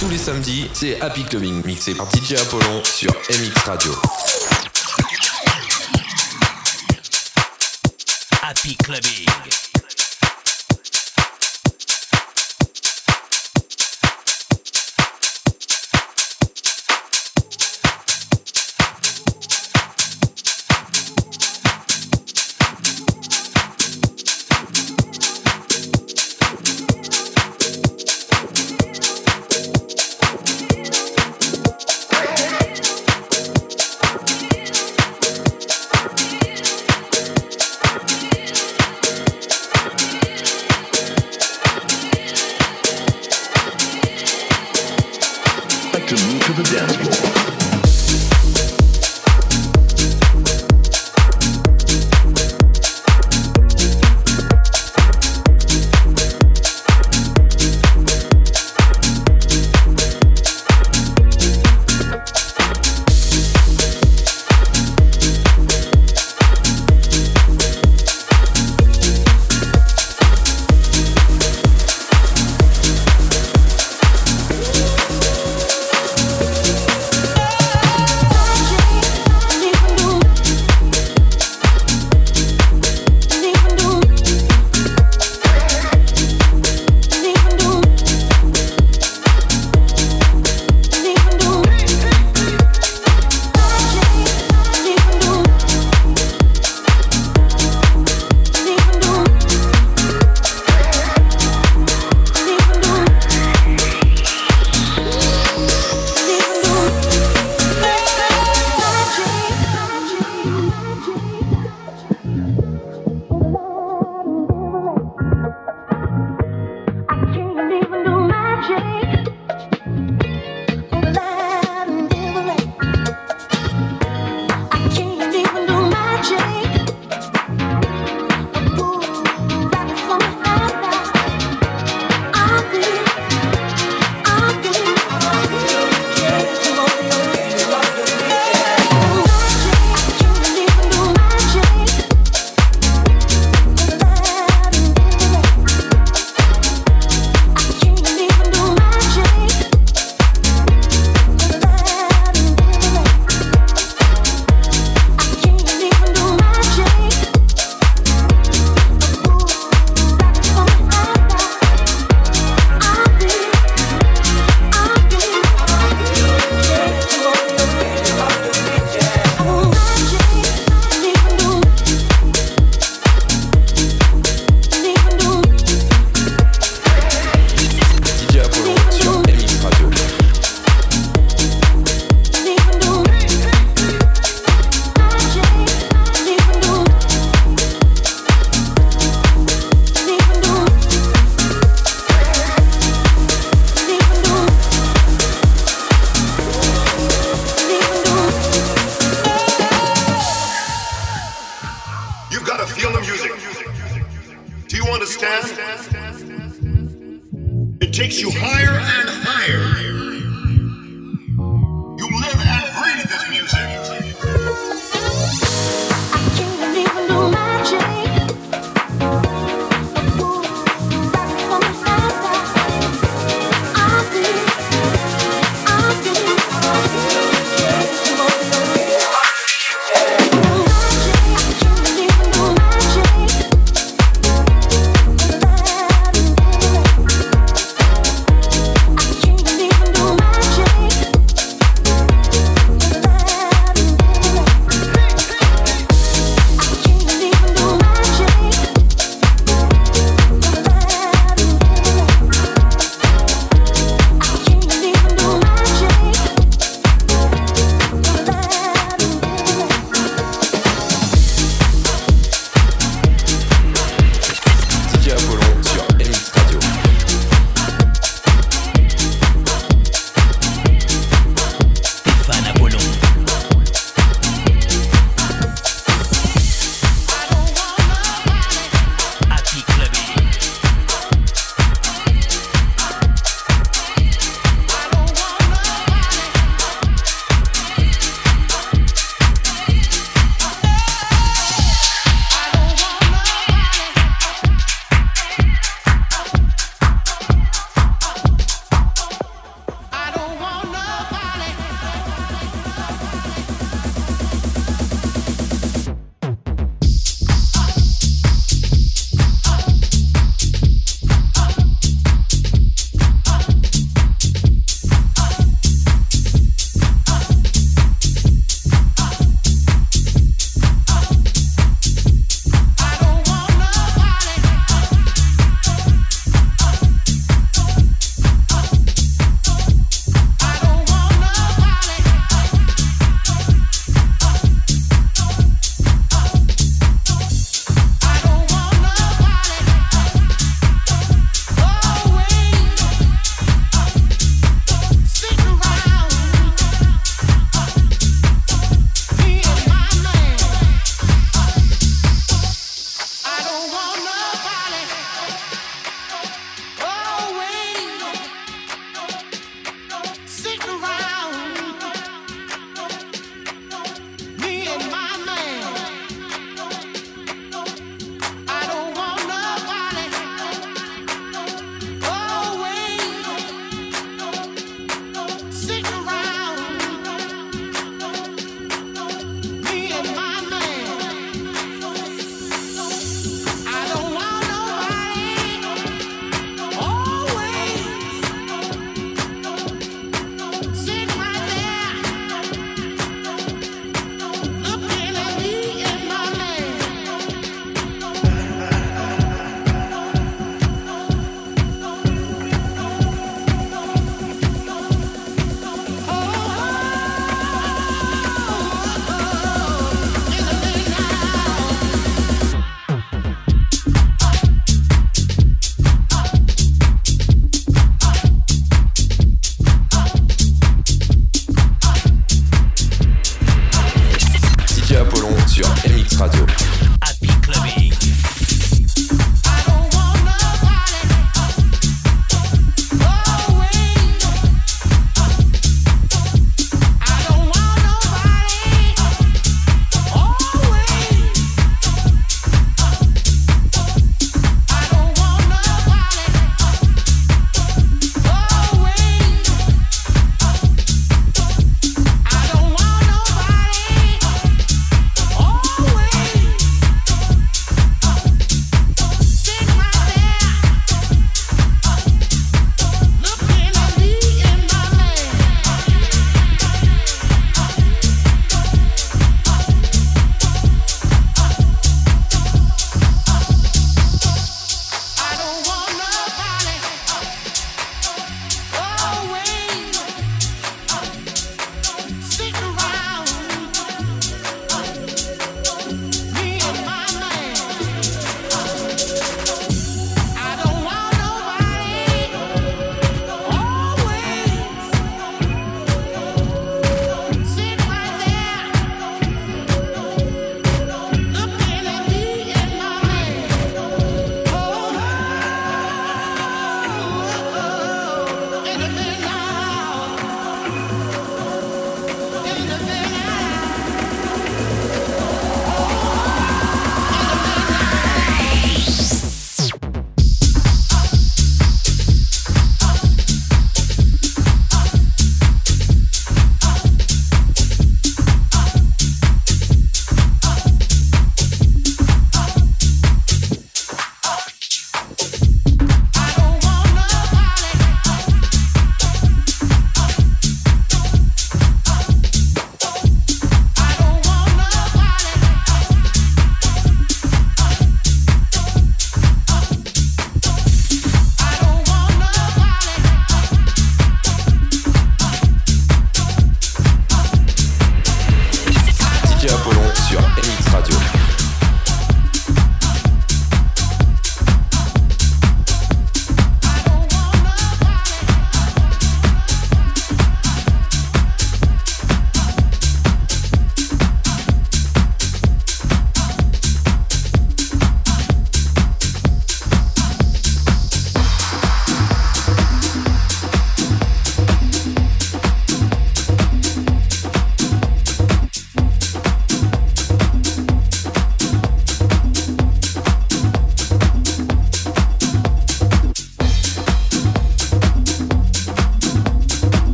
Tous les samedis, c'est Happy Clubbing, mixé par DJ Apollon sur MX Radio. Happy Clubbing.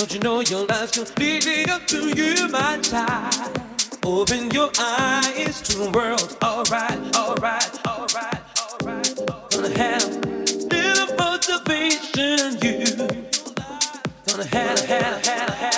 Don't you know your life's completely up to you, my child? Open your eyes to the world. Alright, alright, alright, alright. Gonna have little motivation, you. Gonna have, have, have, have.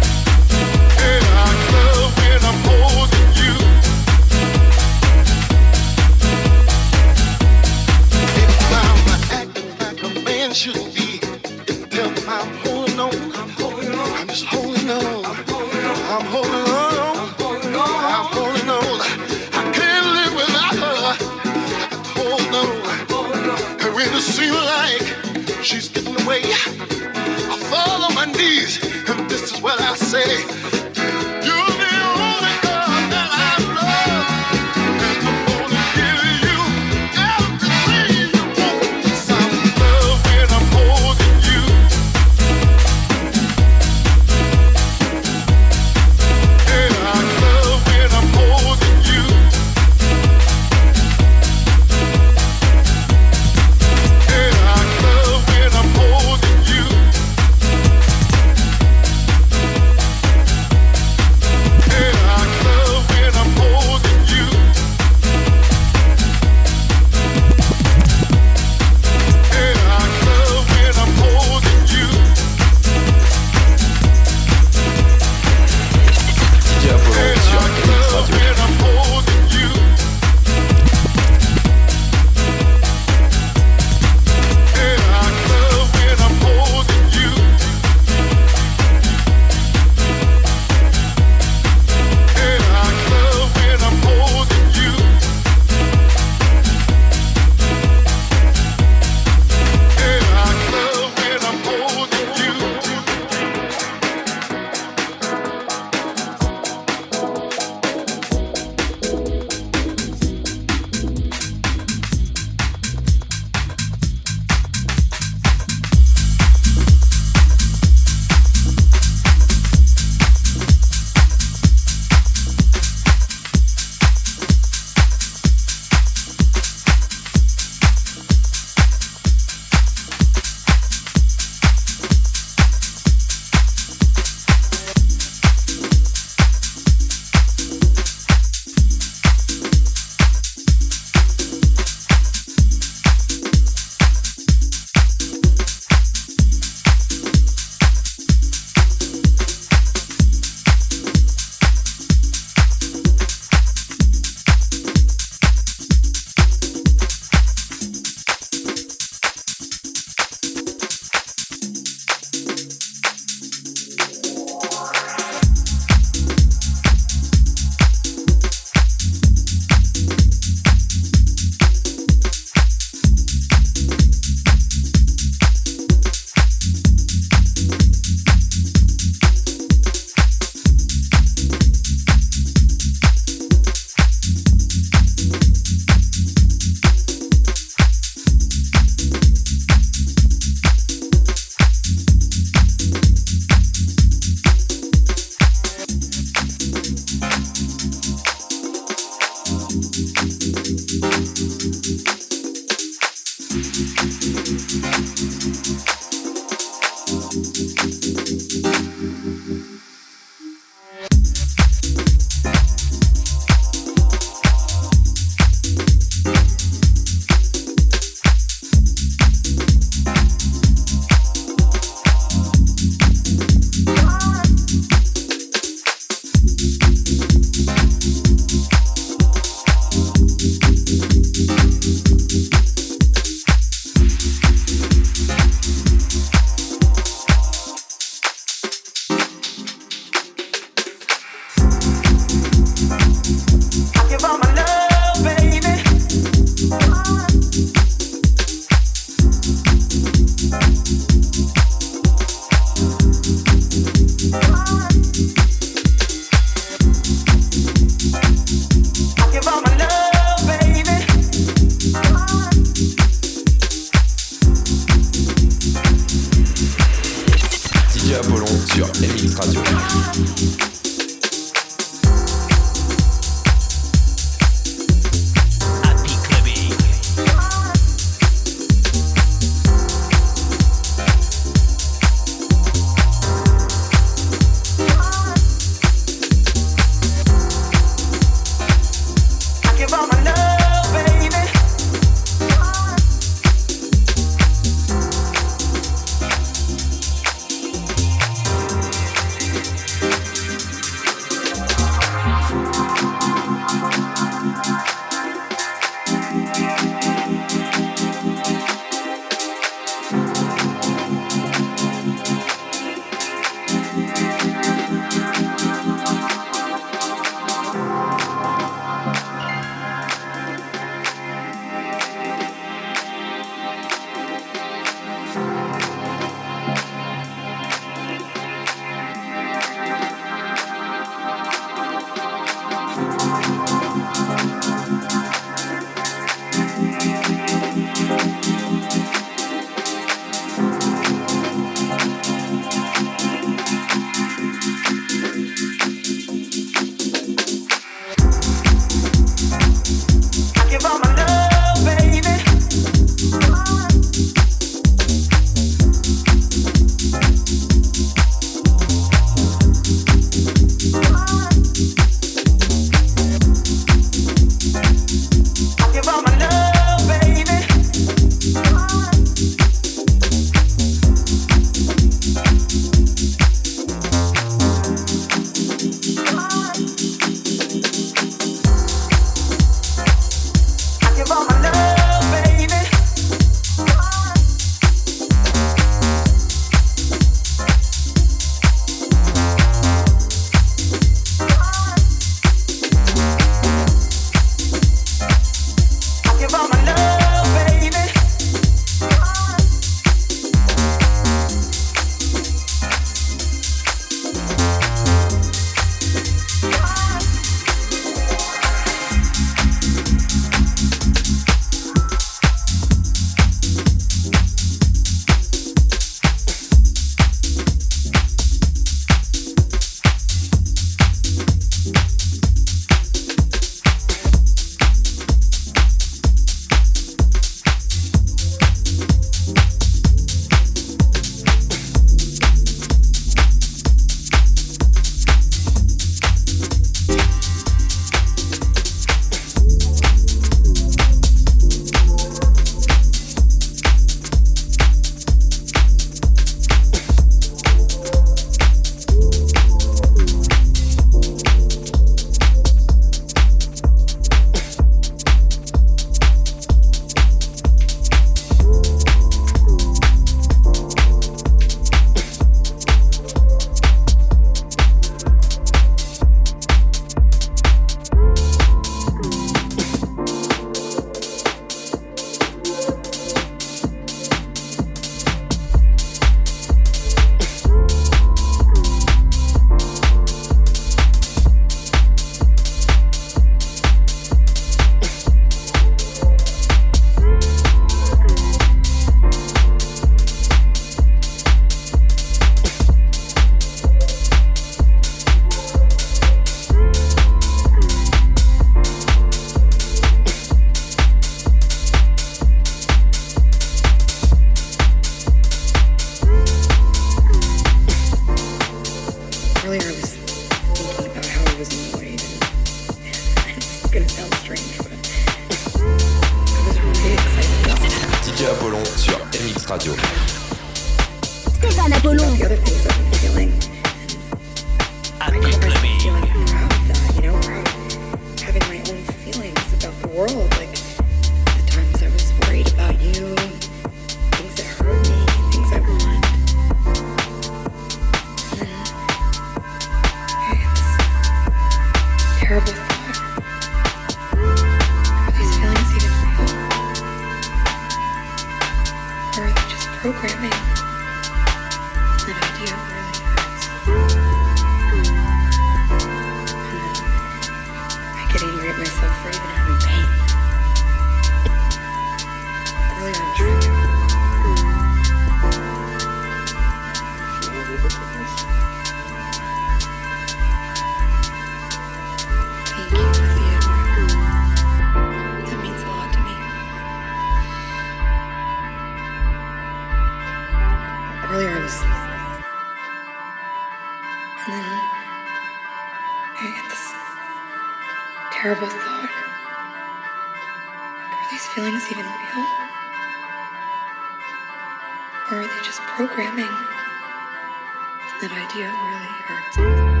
Or are they just programming? And that idea really hurts.